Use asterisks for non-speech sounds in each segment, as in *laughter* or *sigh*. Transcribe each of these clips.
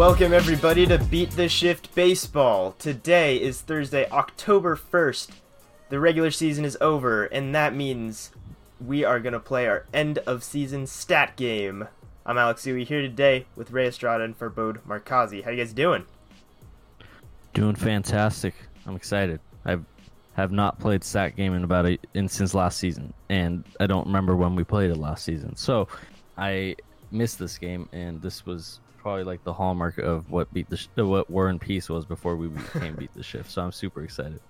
Welcome, everybody, to Beat the Shift Baseball. Today is Thursday, October 1st. The regular season is over, and that means we are going to play our end of season stat game. I'm Alex Uwe here today with Ray Estrada and Farbode Markazi. How you guys doing? Doing fantastic. I'm excited. I have not played stat game in about a in since last season, and I don't remember when we played it last season. So I missed this game, and this was probably like the hallmark of what beat the sh- what War and Peace was before we became Beat the Shift. So I'm super excited.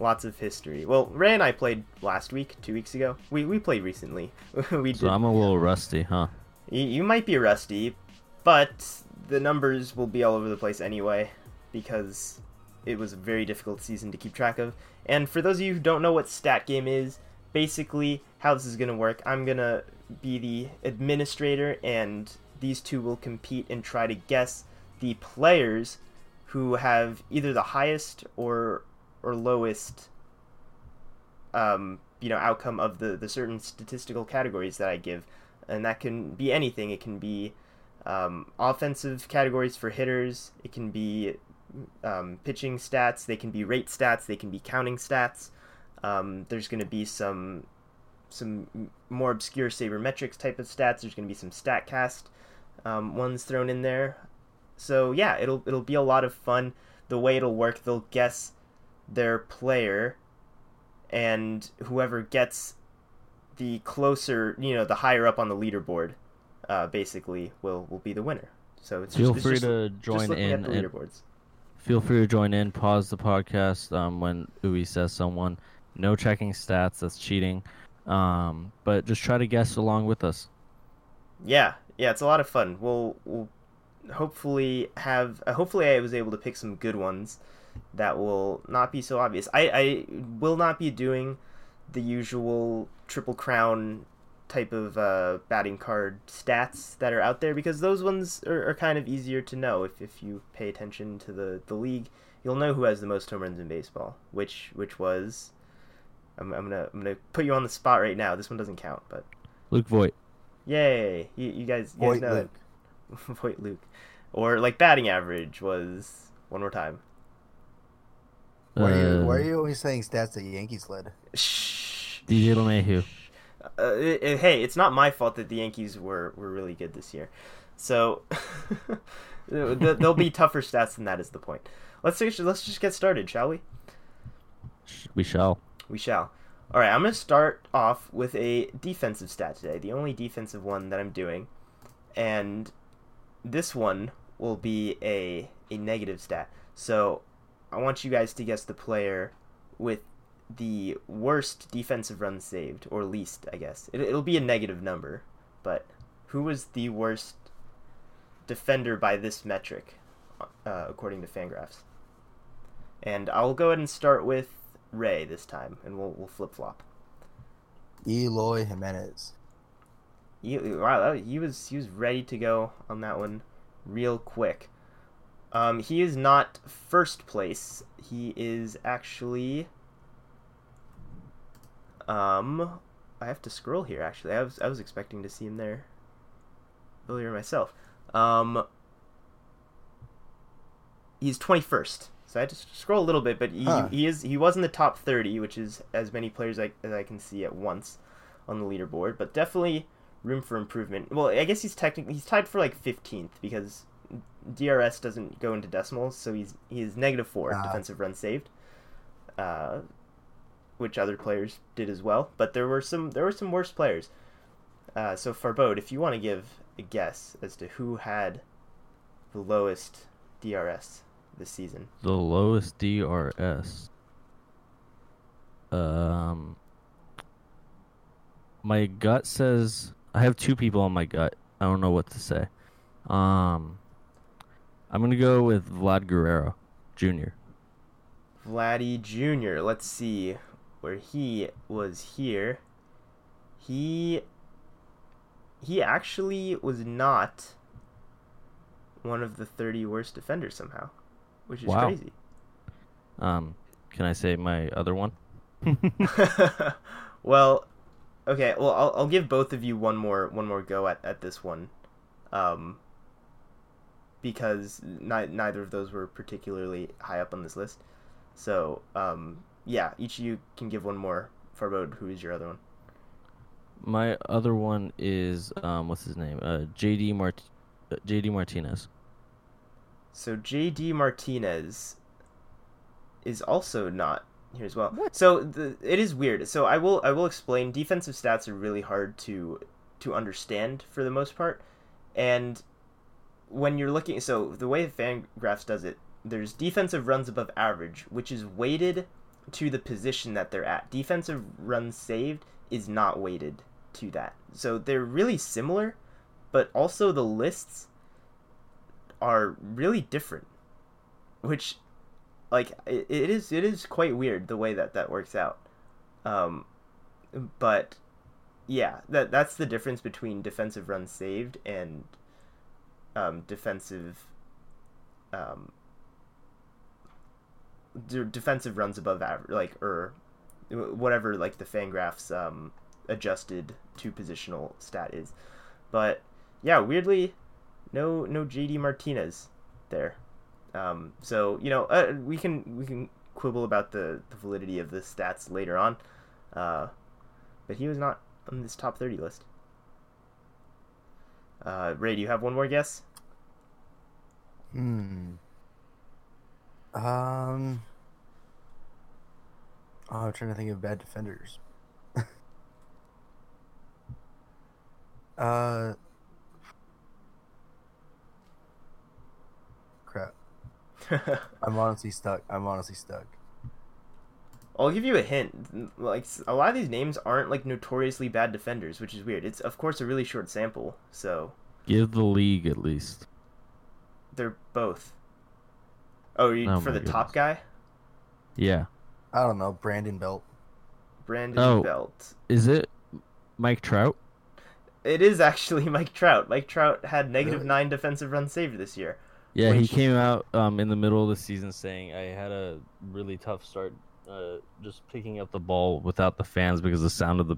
Lots of history. Well, Ray and I played last week, two weeks ago. We we played recently. *laughs* we did. So I'm a little rusty, huh? You, you might be rusty, but the numbers will be all over the place anyway because it was a very difficult season to keep track of. And for those of you who don't know what stat game is, basically how this is going to work, I'm going to be the administrator and these two will compete and try to guess the players who have either the highest or or lowest um, you know outcome of the the certain statistical categories that I give. And that can be anything. It can be um, offensive categories for hitters. It can be um, pitching stats. They can be rate stats. They can be counting stats. Um, there's going to be some some more obscure sabermetrics type of stats. There's going to be some statcast um, ones thrown in there so yeah it'll it'll be a lot of fun the way it'll work they'll guess their player and whoever gets the closer you know the higher up on the leaderboard uh, basically will will be the winner so it's Feel just, it's free just, to just join at in the leaderboards feel free to join in. Pause the podcast um, when Uwe says someone. No checking stats. That's cheating. Um, but just try to guess along with us. Yeah, yeah, it's a lot of fun. We'll, we'll hopefully have. Uh, hopefully, I was able to pick some good ones that will not be so obvious. I, I will not be doing the usual triple crown type of uh, batting card stats that are out there because those ones are, are kind of easier to know if, if you pay attention to the, the league. You'll know who has the most home runs in baseball, which which was. I'm, I'm gonna I'm gonna put you on the spot right now. This one doesn't count, but Luke Voit. Yay! You, you guys, you guys know Luke. *laughs* it. Voit Luke, or like batting average was one more time. Why are, you, why Uh, are you always saying stats that Yankees led? Shh. DJ LeMahieu. Uh, it- it- hey, it's not my fault that the Yankees were were really good this year. So *laughs* there'll be tougher stats than that. Is the point? Let's just, let's just get started, shall we? We shall. We shall. All right, I'm going to start off with a defensive stat today, the only defensive one that I'm doing. And this one will be a, a negative stat. So I want you guys to guess the player with the worst defensive run saved, or least, I guess. It, it'll be a negative number, but who was the worst defender by this metric, uh, according to Fangraphs? And I'll go ahead and start with Ray this time, and we'll we'll flip flop. Eloy Jimenez. He, wow, that, he was he was ready to go on that one, real quick. Um, he is not first place. He is actually. Um, I have to scroll here. Actually, I was I was expecting to see him there. Earlier myself. Um. He's twenty first. So I had to scroll a little bit, but he, Huh. he is he was in the top thirty, which is as many players I, as I can see at once on the leaderboard. But definitely room for improvement. Well, I guess he's technically he's tied for like fifteenth because DRS doesn't go into decimals, so he's he is negative four Ah. defensive runs saved, uh, which other players did as well. But there were some there were some worse players. Uh, so Farbode, if you want to give a guess as to who had the lowest DRS this season, The lowest DRS. Um, my gut says I have two people on my gut. I don't know what to say. Um, I'm gonna go with Vlad Guerrero, Jr. Vladdy Jr. Let's see where he was here. He he actually was not one of the 30 worst defenders somehow, which is Wow. crazy. Um, can I say my other one? *laughs* *laughs* well, okay. Well, I'll, I'll give both of you one more one more go at, at this one. Um, because ni- neither of those were particularly high up on this list. So um, yeah, each of you can give one more. Farbode, who is your other one? My other one is um, what's his name? Uh, JD Mart, uh, JD Martinez. So JD Martinez is also not here as well. So the, it is weird. So I will I will explain. Defensive stats are really hard to to understand for the most part, and when you're looking, so the way Fangraphs does it, there's defensive runs above average, which is weighted to the position that they're at. Defensive runs saved is not weighted to that. So they're really similar, but also the lists are really different, which like it, it is it is quite weird the way that that works out. Um, but yeah, that that's the difference between defensive runs saved and um, defensive um, de- defensive runs above average, like or whatever like the Fangraphs um, adjusted to positional stat is. But yeah, weirdly, no no JD Martinez there. Um, so you know uh, we can we can quibble about the, the validity of the stats later on, uh, but he was not on this top thirty list. Uh, Ray, do you have one more guess? Hmm. Um. Oh, I'm trying to think of bad defenders. *laughs* uh. *laughs* I'm honestly stuck. I'm honestly stuck. I'll give you a hint. Like a lot of these names aren't like notoriously bad defenders, which is weird. It's of course a really short sample, so Give the league at least. they're both. Oh, you, Oh for my the top guy, Yeah. I don't know. Brandon Belt. Brandon Oh. Belt. Is it Mike Trout? It is actually *laughs* Mike Trout. Mike Trout had negative Really? nine defensive runs saved this year. Yeah, he came out um, in the middle of the season saying I had a really tough start, uh, just picking up the ball without the fans because the sound of the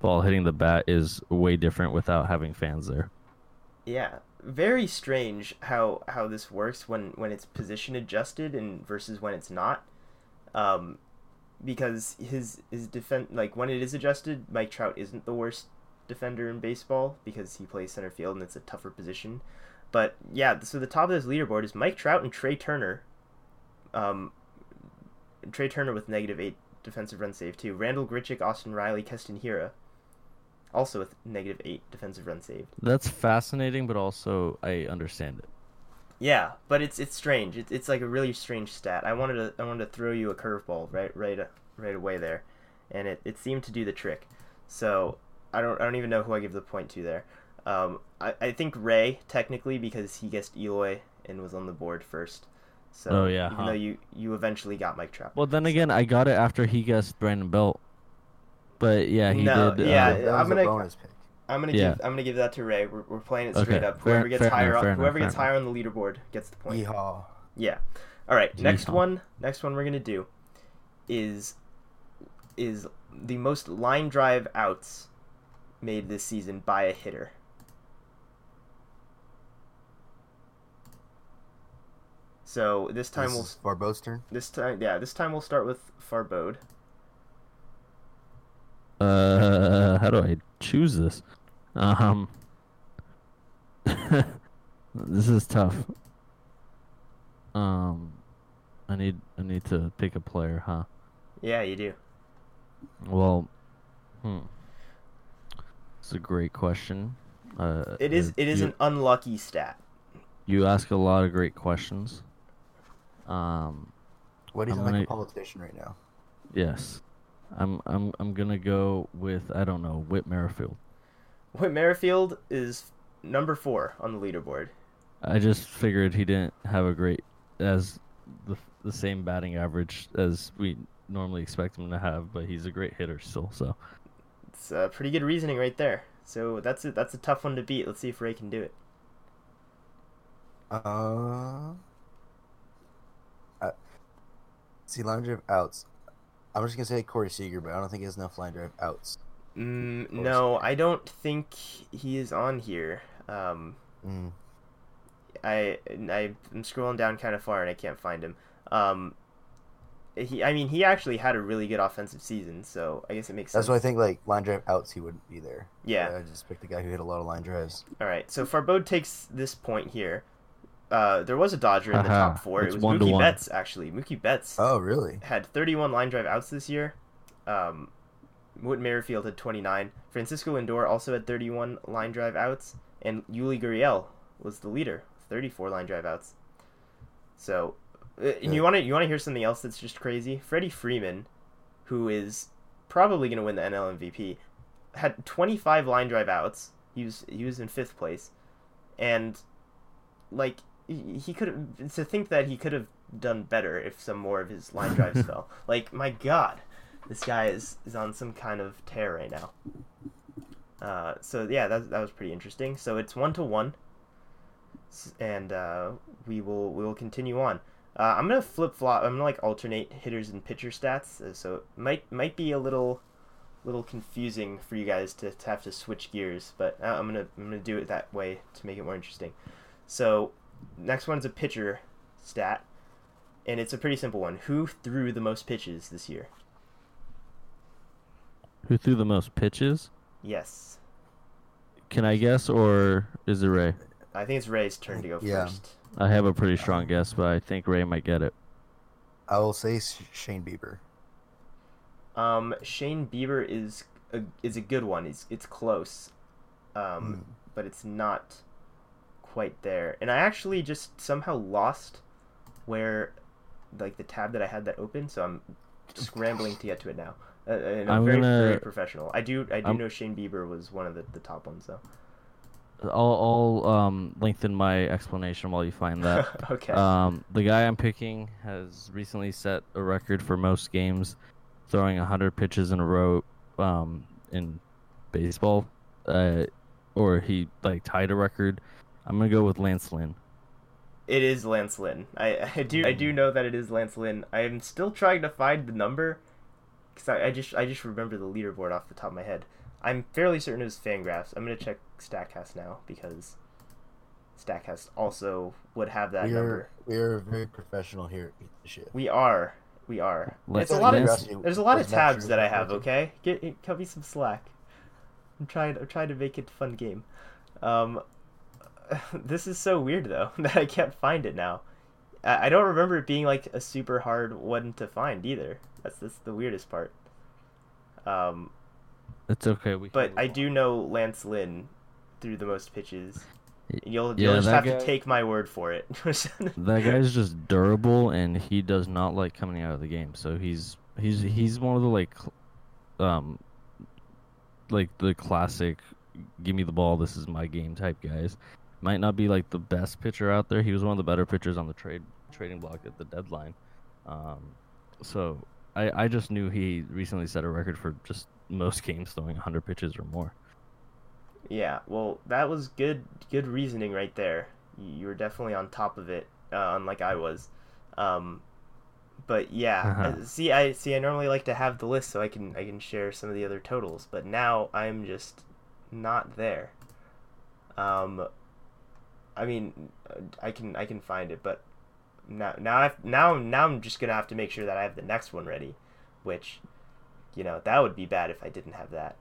ball hitting the bat is way different without having fans there. Yeah, very strange how how this works when when it's position adjusted and versus when it's not. Um, because his his defense like when it is adjusted, Mike Trout isn't the worst defender in baseball because he plays center field and it's a tougher position. But yeah, so the top of this leaderboard is Mike Trout and Trea Turner. Um, Trea Turner with negative eight defensive run save too. Randal Grichuk, Austin Riley, Keston Hiura, also with negative eight defensive run saved. That's fascinating, but also I understand it. Yeah, but it's it's strange. It's it's like a really strange stat. I wanted to I wanted to throw you a curveball right right right away there, and it, it seemed to do the trick. So I don't I don't even know who I give the point to there. Um, I, I think Ray technically because he guessed Eloy and was on the board first. So Oh, yeah, even huh. though you you eventually got Mike Trout. Well, then again, I got it after he guessed Brandon Belt. But yeah, he No, did. yeah, uh, I'm gonna- bonus pick. I'm gonna Yeah. give I'm gonna give that to Ray. We're, we're playing it Okay, straight up. fair- Whoever gets fair higher enough, on, fair enough, whoever fair gets enough. higher on the leaderboard gets the point. Yeehaw. Yeah. All right. Next one. Next one we're gonna do is is the most line drive outs made this season by a hitter. So this time This we'll is Barbo's turn. this time yeah this time we'll start with Farbode. Uh, *laughs* how do I choose this? Um, *laughs* this is tough. Um, I need I need to pick a player, huh? Yeah, you do. Well, hmm. It's a great question. Uh, It is uh, it is you, an unlucky stat. You ask a lot of great questions. Um, What he's I'm like gonna- a politician right now. yes, I'm I'm I'm gonna go with I don't know Whit Merrifield. Whit Merrifield is number four on the leaderboard. I just figured he didn't have a great as the the same batting average as we normally expect him to have, but he's a great hitter still. So It's uh, pretty good reasoning right there. So that's a, that's a tough one to beat. Let's see if Ray can do it. Uh, see, line drive outs. I'm just gonna say Corey Seager, but I don't think he has enough line drive outs. Mm, no, I don't think he is on here. Um, Mm. I I am scrolling down kind of far and I can't find him. Um, he I mean he actually had a really good offensive season, so I guess it makes sense. That's why I think like line drive outs he wouldn't be there. Yeah. I just picked a guy who hit a lot of line drives. All right, so Farbode takes this point here. Uh, there was a Dodger in the Haha, top four. It was Mookie one. Betts actually. Mookie Betts Oh really? had 31 line drive outs this year. Um, Whit Merrifield had 29. Francisco Lindor also had 31 line drive outs, and Yuli Gurriel was the leader, 34 line drive outs. So, uh, and you want to you want to hear something else that's just crazy? Freddie Freeman, who is probably going to win the NL MVP, had 25 line drive outs. He was he was in fifth place, and like he he could have to think that he could have done better if some more of his line drives *laughs* fell. Like my God, this guy is is on some kind of tear right now. Uh, so yeah, that that was pretty interesting. So it's one to one, and uh, we will we will continue on. Uh, I'm gonna flip flop. I'm gonna like alternate hitters and pitcher stats. uh, So it might might be a little little confusing for you guys to, to have to switch gears, but uh, I'm gonna I'm gonna do it that way to make it more interesting. So next one's a pitcher stat, and it's a pretty simple one. Who threw the most pitches this year? Who threw the most pitches? Yes, Can I guess, or is it Ray? I think it's Ray's turn to go Yeah. first. I have a pretty strong guess, but I think Ray might get it. I will say Shane Bieber. Um, Shane Bieber is a, is a good one. It's it's close, um, Mm. but it's not quite there. And I actually just somehow lost where like the tab that I had that open, so I'm scrambling to get to it now. Uh, and I'm, I'm very gonna- very professional. I do I do I'm- know Shane Bieber was one of the, the top ones though. I'll, I'll um, lengthen my explanation while you find that. *laughs* okay. Um, the guy I'm picking has recently set a record for most games throwing 100 pitches in a row um, in baseball, uh, or he like tied a record. I'm gonna go with Lance Lynn. It is Lance Lynn. I, *laughs* I do I do know that it is Lance Lynn. I am still trying to find the number because I, I just I just remember the leaderboard off the top of my head. I'm fairly certain it was Fangraphs. I'm gonna check Statcast now because Statcast also would have that we number. are we are very professional here. at the shit. We are we are. Let's- it's a lot of there's a lot of tabs that I have. Okay, get cut me some slack. I'm trying I'm trying to make it a fun game. Um, *laughs* this is so weird though *laughs* that I can't find it now. I, I don't remember it being like a super hard one to find either. That's that's the weirdest part. Um, It's okay. We. but I on. do know Lance Lynn threw the most pitches. You'll, yeah, you'll just have to take my word for it. *laughs* That guy's just durable, and he does not like coming out of the game. So he's he's he's one of the like, um, like the classic, give me the ball, this is my game type guys. Might not be like the best pitcher out there. He was one of the better pitchers on the trade trading block at the deadline. Um, so I I just knew he recently set a record for just most games throwing 100 pitches or more. Yeah, well, that was good good reasoning right there. You were definitely on top of it, uh, unlike I was. Um, but yeah, *laughs* uh, see, I see. I normally like to have the list so I can I can share some of the other totals, but now I'm just not there. Um, I mean, uh, I can I can find it, but now now I've, now now I'm just gonna have to make sure that I have the next one ready, which, you know, that would be bad if I didn't have that.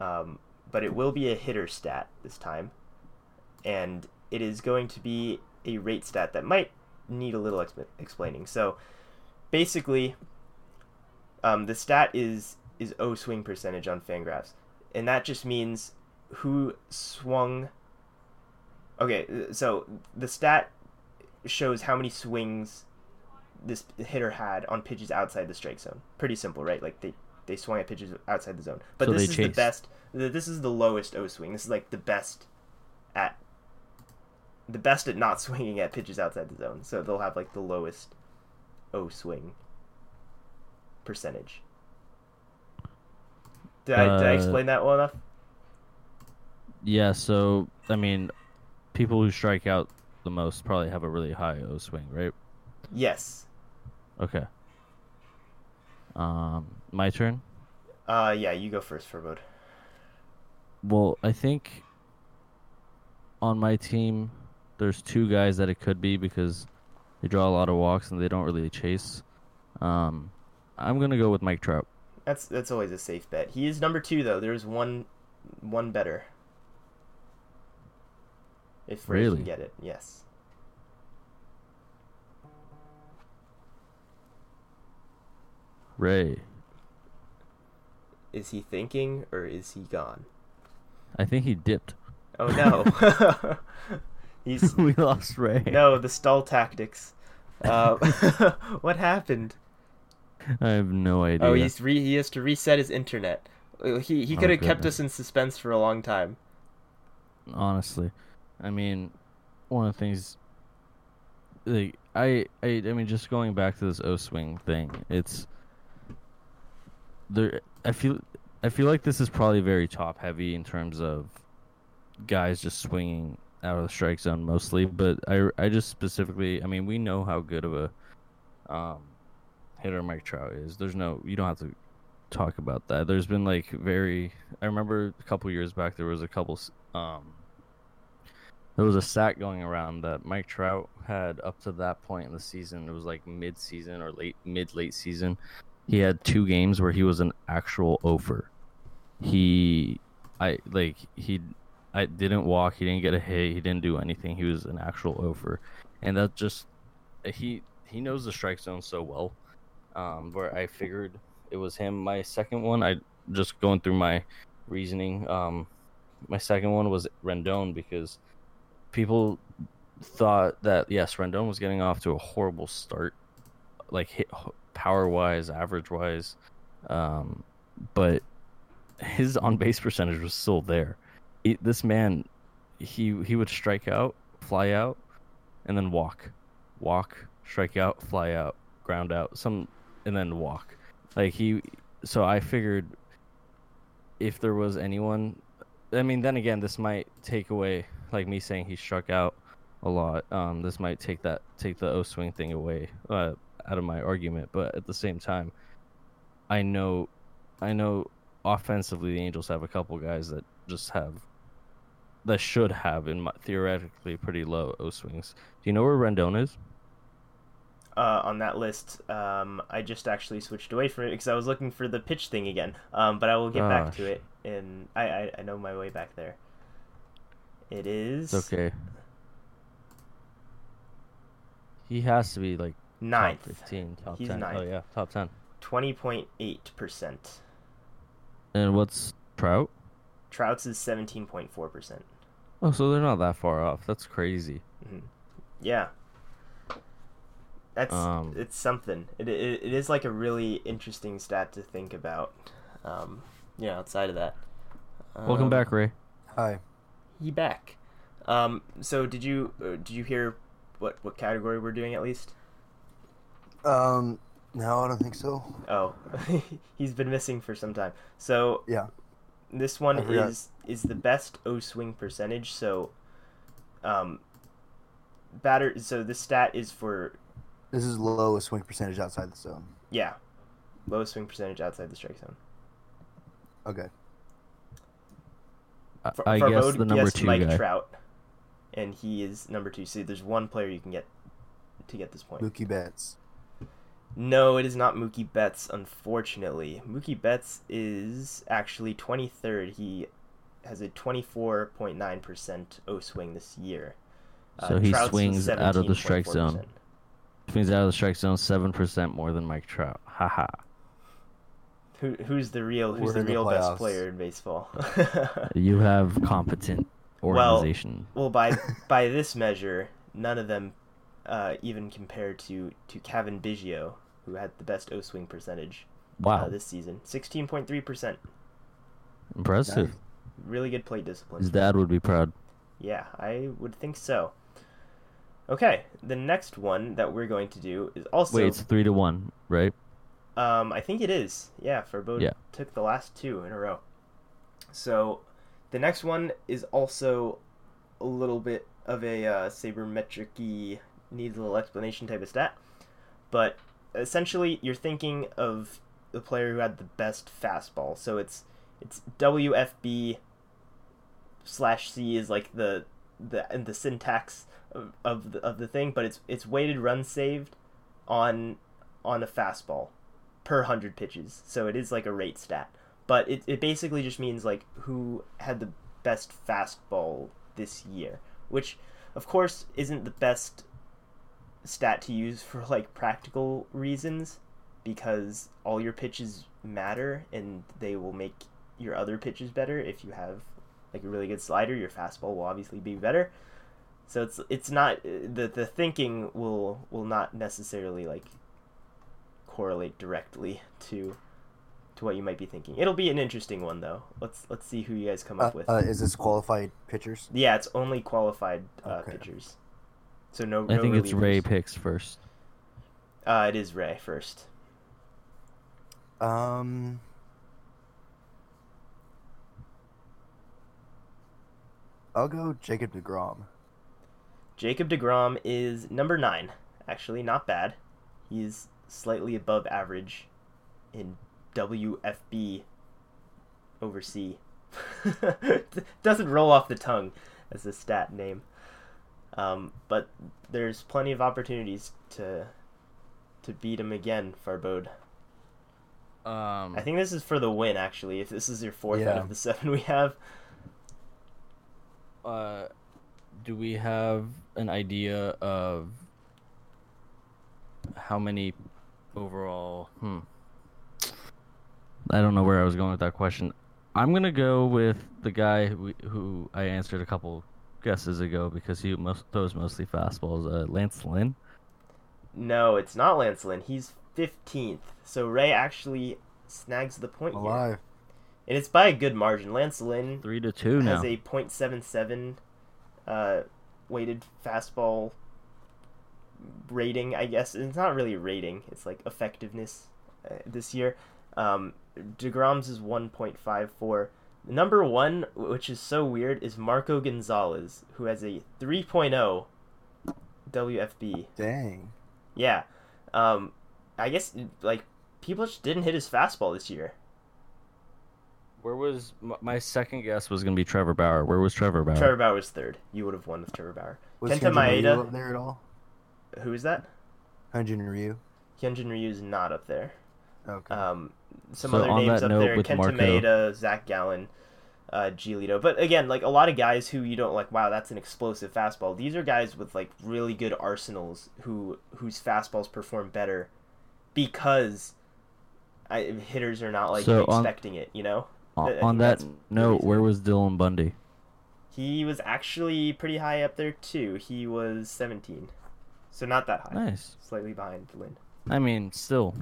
Um, but it will be a hitter stat this time, and it is going to be a rate stat that might need a little exp- explaining. So, basically, um, the stat is is O swing percentage on Fangraphs, and that just means who swung. Okay, so the stat shows how many swings this hitter had on pitches outside the strike zone. Pretty simple, right? Like they they swung at pitches outside the zone. But So this is the best. This is the lowest O swing. This is like the best at the best at not *laughs* swinging at pitches outside the zone. So they'll have like the lowest O swing percentage. Did I, did I Uh, explain that well enough? Yeah, so I mean, people who strike out the most probably have a really high O swing, right? Yes. Okay. Um, my turn. Uh, yeah, you go first, Farbode. Well, I think on my team there's two guys that it could be because they draw a lot of walks and they don't really chase. Um, I'm gonna go with Mike Trout. That's that's always a safe bet. He is number two though. There's one one better. If Ray Really? can get it, yes. Ray. Is he thinking or is he gone? I think he dipped. Oh no. *laughs* *laughs* He's *laughs* we lost Ray. no the stall tactics. Uh, what happened? I have no idea. Oh, he's re- he has to reset his internet. Uh, He he Oh, could have kept us in suspense for a long time. honestly. I mean, one of the things, like I, I, I mean, just going back to this O swing thing, it's there. I feel, I feel like this is probably very top heavy in terms of guys just swinging out of the strike zone mostly. But I, I just specifically, I mean, we know how good of a um, hitter Mike Trout is. There's no, you don't have to talk about that. There's been like very. I remember a couple years back there was a couple. Um, there was a stat going around that Mike Trout had up to that point in the season. It was like mid season or late mid late season. He had two games where he was an actual offer. He, I like he, I didn't walk. He didn't get a hit. He didn't do anything. He was an actual offer, and that just he he knows the strike zone so well. Um, where I figured it was him. My second one, I just going through my reasoning. Um, my second one was Rendon because people thought that yes, Rendon was getting off to a horrible start, like hit power wise, average wise, um, but his on base percentage was still there. He, this man, he he would strike out, fly out, and then walk, walk, strike out, fly out, ground out, some, and then walk. Like he, so I figured if there was anyone, I mean, then again, this might take away like me saying he struck out a lot. Um, this might take that take the O swing thing away uh, out of my argument. But at the same time, I know, I know, offensively the Angels have a couple guys that just have that should have in my, theoretically pretty low O swings. Do you know where Rendon is? On that list. Um, I just actually switched away from it because I was looking for the pitch thing again. Um, but I will get back to it, and I, I I know my way back there. It is It's okay. He has to be like ninth, top fifteen, top He's ten. Oh yeah, top ten. twenty point eight percent. And what's Trout? Trout's is seventeen point four percent. Oh, so they're not that far off. That's crazy. Yeah. That's Um, it's something. It, it it is like a really interesting stat to think about. Um, yeah, outside of that. Welcome Um, back, Ray. Hi. He back. Um, so did you uh, did you hear what what category we're doing at least? Um, no, I don't think so. Oh, *laughs* he's been missing for some time. So Yeah. this one is is the best O swing percentage. So, um, batter. So this stat is for This is lowest swing percentage outside the zone. yeah, lowest swing percentage outside the strike zone. Okay. I, For, I for guess Bode the number guessed two Mike guy. Trout, and he is number two. So there's one player you can get to get this point. Mookie Betts. No, it is not Mookie Betts, unfortunately. Mookie Betts is actually 23rd. He has a 24.9% O swing this year. Uh, So he Trout's swings out of the strike 17.4%. zone. Swings out of the strike zone seven percent more than Mike Trout. Haha. Who, who's the real who's We're the in the real best player in baseball? *laughs* You have *laughs* competent organization. well, well by *laughs* by this measure, none of them uh, even compare to to Cavan Biggio, who had the best O swing percentage wow, uh, this season, 16.3%. impressive. Nice. Really good plate discipline. His dad would be proud. Yeah, I would think so. Okay, the next one that we're going to do is also. Wait, it's three to one, right? Um, I think it is. Yeah, Farbode Yeah. took the last two in a row. So, the next one is also a little bit of a uh, sabermetric-y, needs a little explanation type of stat, but essentially you're thinking of the player who had the best fastball. So it's it's WFB slash C is like the the and the syntax of, of the of the thing, but it's it's weighted runs saved on on a fastball per hundred pitches. So it is like a rate stat, but it it basically just means like who had the best fastball this year, which of course isn't the best stat to use for like practical reasons because all your pitches matter and they will make your other pitches better. If you have like a really good slider your fastball will obviously be better so it's it's not the the thinking will will not necessarily like correlate directly to to what you might be thinking it'll be an interesting one though let's let's see who you guys come Uh, up with uh, is this qualified pitchers? yeah it's only qualified uh, Okay. pitchers so no I no think it's Ray picks first. uh it is ray first Um. I'll go Jacob Degrom. Jacob DeGrom is number nine. Actually, not bad. He's slightly above average in WFB over C. *laughs* Doesn't roll off the tongue as a stat name. Um, but there's plenty of opportunities to to beat him again, Farbode. Um, I think this is for the win, actually. If this is your fourth out of the seven we have, uh, do we have an idea of how many overall? Hmm. I don't know where I was going with that question. I'm gonna go with the guy who, who I answered a couple guesses ago because he most throws mostly fastballs. Uh, Lance Lynn. no, it's not Lance Lynn. He's 15th. So Ray actually snags the point here. And it's by a good margin. Lance Lynn Three to two now. has a .77 uh, weighted fastball rating, I guess. It's not really rating. It's like effectiveness uh, this year. Um, DeGrom's is 1.54. Number one, which is so weird, is Marco Gonzales, who has a 3.0 WFB. Dang. Yeah. Um, I guess, like, people just didn't hit his fastball this year. Where was my second guess was gonna be Trevor Bauer? Where was Trevor Bauer? Trevor Bauer was third. You would have won with Trevor Bauer. Was Kenta Hyunjin Ryu Maeda. up there at all? Who is that? Hyunjin Ryu. Hyunjin Ryu's not up there. Okay. Um, some So other names up there: Kenta Marco- Maeda, Zach Gallen, uh, Giolito. But again, like a lot of guys who you don't like. Wow, that's an explosive fastball. These are guys with like really good arsenals who whose fastballs perform better because I, hitters are not like So on- expecting it. You know, O- I- I on that note, reason. where was Dylan Bundy? he was actually pretty high up there too. He was 17, so not that high. Nice. Slightly behind Lynn. I mean, still.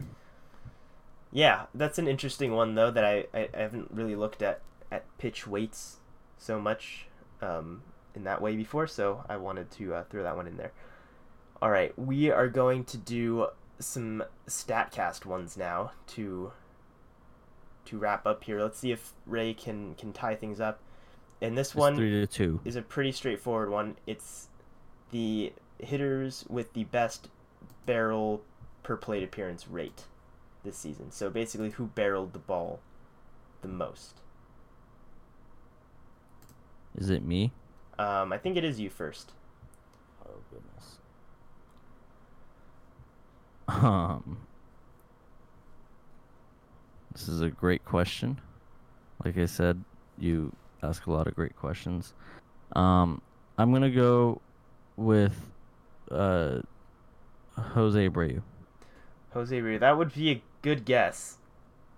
Yeah, that's an interesting one though that I, I, I haven't really looked at at pitch weights so much um, in that way before, so I wanted to uh, throw that one in there. All right, we are going to do some Statcast ones now to to wrap up here. Let's see if Ray can can tie things up. And this It's one three to two. is a pretty straightforward one. It's the hitters with the best barrel per plate appearance rate this season. So basically, who barreled the ball the most? Is it me? Um, I think it is you first. Oh goodness. Um. This is a great question. Like I said, you ask a lot of great questions. Um, I'm gonna go with uh, Jose Abreu. Jose Abreu. That would be a good guess,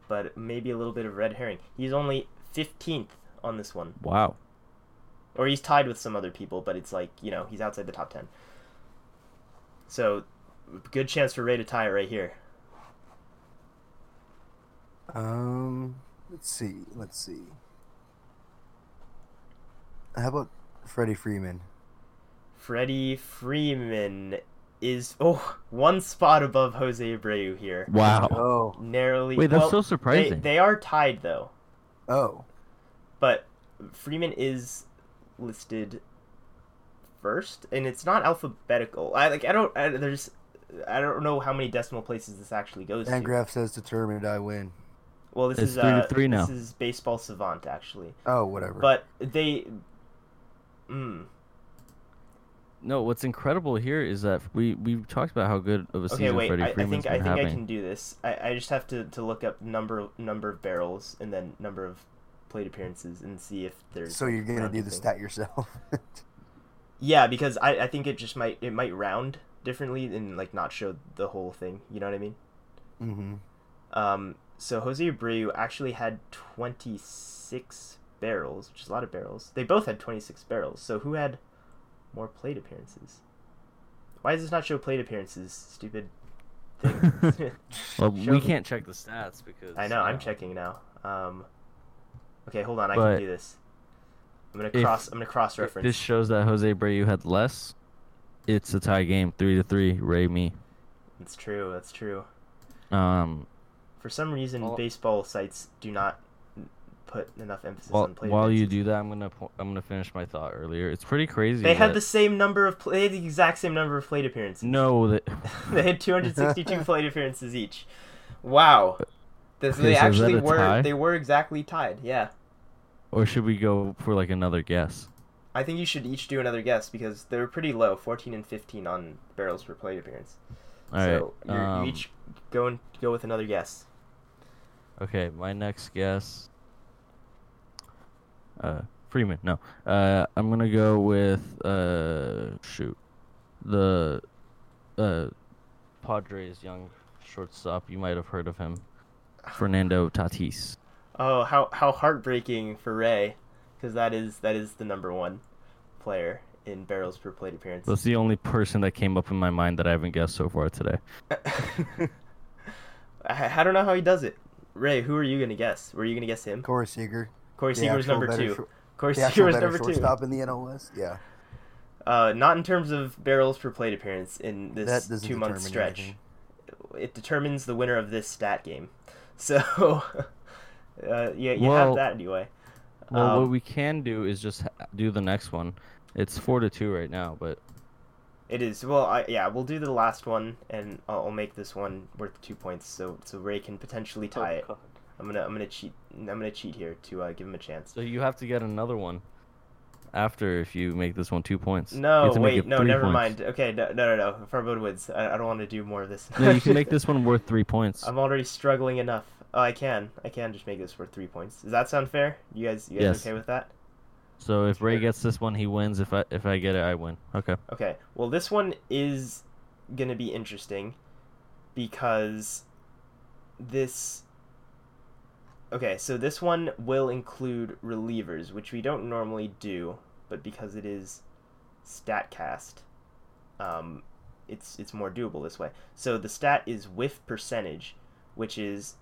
but maybe a little bit of red herring. He's only 15th on this one. Wow. Or he's tied with some other people, but it's like, you know, he's outside the top 10. So, good chance for Ray to tie it right here. Um, let's see. Let's see. How about Freddie Freeman? Freddie Freeman is oh one spot above Jose Abreu here. Wow. Oh, Narrowly. Wait, that's well, so They, surprising. they are tied though, oh, but Freeman is listed first, and it's not alphabetical. I like I don't I, there's I don't know how many decimal places this actually goes to. Fangraph says determined. I win. Well, this It's is three to uh, three now. This is Baseball Savant actually. Oh, whatever. But they, mm, no, what's incredible here is that we we talked about how good of a season Okay, season wait. Freddie I, I Freeman's think I been think I can do this. I, I just have to, to look up number number of barrels and then number of plate appearances and see if there's. So you're gonna do the stat yourself. *laughs* Yeah, because I, I think it just might it might round differently and like not show the whole thing. You know what I mean? mm-hmm. Um, so Jose Abreu actually had 26 barrels, which is a lot of barrels. They both had 26 barrels. So who had more plate appearances? Why does this not show plate appearances? Stupid thing. *laughs* *laughs* Well, Show we can't check the stats because I know. I'm uh, checking now. Um, okay, hold on. I can do this. I'm gonna if- cross. I'm gonna cross reference. this shows that Jose Abreu had less, it's a tie game, three to three. Ray me. It's true. That's true. Um, For some reason, Well- baseball sites do not put enough emphasis while, on plate appearances. while you do that, I'm gonna I'm gonna finish my thought earlier. It's pretty crazy. They had the same number of pla- they had the exact same number of plate appearances. no *laughs* that they had 262 *laughs* plate appearances each. Wow. This, Okay, they so actually were tie? they were exactly tied. Yeah. or should we go for like another guess? I think you should each do another guess because they were pretty low, 14 and 15 on barrels per plate appearance. All right. so you're, um, you each go and go with another guess. Okay, my next guess. Uh, Freeman. No. Uh, I'm gonna go with uh, shoot, the uh, Padres young shortstop. You might have heard of him, Fernando Tatis. Oh, how how heartbreaking for Ray, because that is that is the number one player in barrels per plate appearance. That's the only person that came up in my mind that I haven't guessed so far today. *laughs* I, I don't know how he does it. Ray, who are you gonna guess? Were you gonna guess him? Corey Seager. Corey Seager was number two. shor- Corey the Seager actual was number two. Stop in the NL West. Yeah. Uh, not in terms of barrels per plate appearance in this two month stretch. anything. It determines the winner of this stat game. *laughs* So, *laughs* uh, yeah, you Well- have that anyway. Well, Um, what we can do is just do the next one. It's four to two right now, but It is well, I, yeah. We'll do the last one, and I'll, I'll make this one worth two points, so so Ray can potentially Oh, tie it. I'm gonna I'm gonna cheat. I'm gonna cheat here to uh, give him a chance. So you have to get another one after if you make this one two points. No, have to make wait, no, never points. mind. Okay, no, no, no, no. Farbode wins. I, I don't want to do more of this. No, you can make *laughs* this one worth three points. I'm already struggling enough. Oh, I can. I can just make this worth three points. Does that sound fair? You guys, you guys Yes. okay with that? So if Ray gets this one, he wins. If I if I get it, I win. Okay. Okay. Well, this one is gonna be interesting because this. Okay, so this one will include relievers, which we don't normally do, but because it is Statcast, um, it's it's more doable this way. So the stat is whiff percentage, which is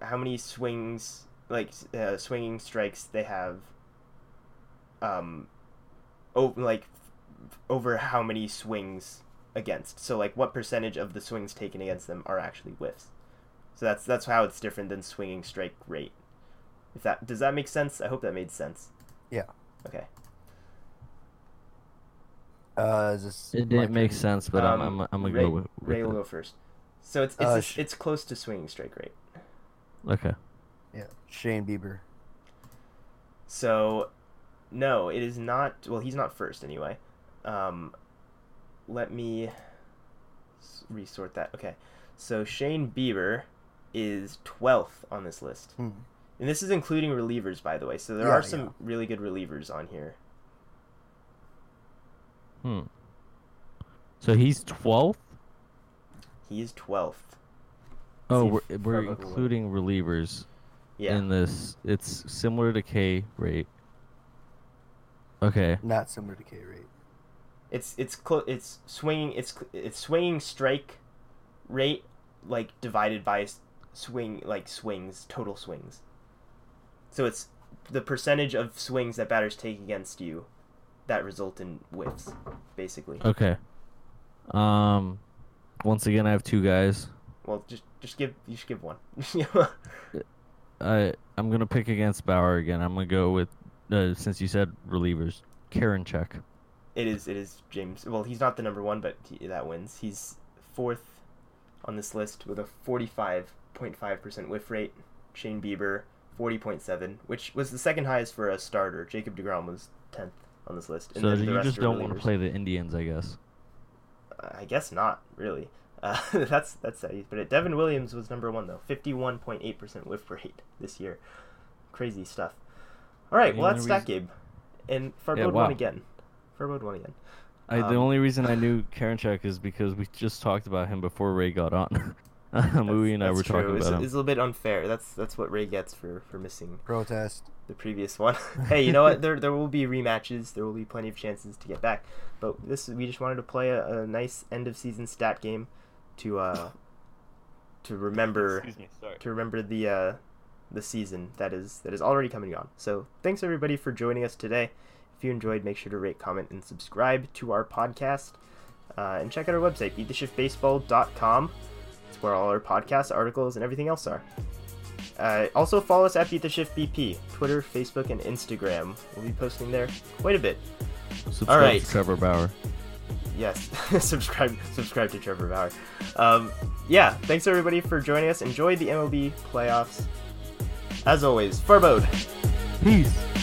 how many swings, like uh, swinging strikes they have. Um, oh, like over how many swings against. So like what percentage of the swings taken against them are actually whiffs. So that's that's how it's different than swinging strike rate. If that does that make sense? I hope that made sense. Yeah. Okay. Uh, is this It my didn't make turn? sense, but I'm Um, I'm, I'm gonna Ray, go with, with Ray will go first. So it's it's Uh, a- sh- it's close to swinging strike rate. Okay. Yeah, Shane Bieber. So no, it is not. Well, he's not first anyway. Um, let me s- resort that. Okay, so Shane Bieber is twelfth on this list. Hmm. And this is including relievers, by the way. So there Yeah, are some yeah. really good relievers on here. Hmm. So he's twelfth. He is 12th. Oh, we're, we're Farbo will win. including relievers Yeah. in this. It's similar to K rate. Okay. Not similar to K rate. It's it's clo- it's swinging it's it's swinging strike rate like divided by swing like swings total swings. So it's the percentage of swings that batters take against you that result in whiffs, basically. Okay. Um, once again, I have two guys. Well, just just give you should give one. *laughs* I I'm gonna pick against Bauer again. I'm gonna go with uh, since you said relievers, Karinchak. It is. It is James. Well, he's not the number one, but he, that wins. He's fourth on this list with a forty-five point five percent whiff rate. Shane Bieber forty point seven, which was the second highest for a starter. Jacob Degrom was tenth. on this list. So the you just don't want to play the Indians, I guess. I guess not really. Uh, *laughs* that's that's sad. But Devin Williams was number one though, fifty-one point eight percent whiff rate this year. Crazy stuff. All right, The well that's stat reason- Gabe, and Farbode Yeah, won wow. again. Farbode won again. I, the Um, only reason I *laughs* knew Karinchak is because we just talked about him before Ray got on. *laughs* Movie and I That's were talking true. It's, about him. it's a little bit unfair. That's that's what Ray gets for for missing Protest. the previous one. *laughs* hey, you know what? There there will be rematches. There will be plenty of chances to get back. But this we just wanted to play a, a nice end of season stat game to uh to remember Excuse me, sorry. to remember the uh the season that is that is already coming on. So thanks everybody for joining us today. If you enjoyed, make sure to rate, comment, and subscribe to our podcast. Uh, and check out our website, beattheshiftbaseball.com. It's where all our podcasts, articles, and everything else are. Uh, also follow us at Beat the Shift BP, Twitter, Facebook, and Instagram. We'll be posting there quite a bit. Subscribe right. to Trevor Bauer. Yes, *laughs* subscribe subscribe to Trevor Bauer. Um, yeah, thanks everybody for joining us. Enjoy the MLB playoffs. As always, Farbode. Peace.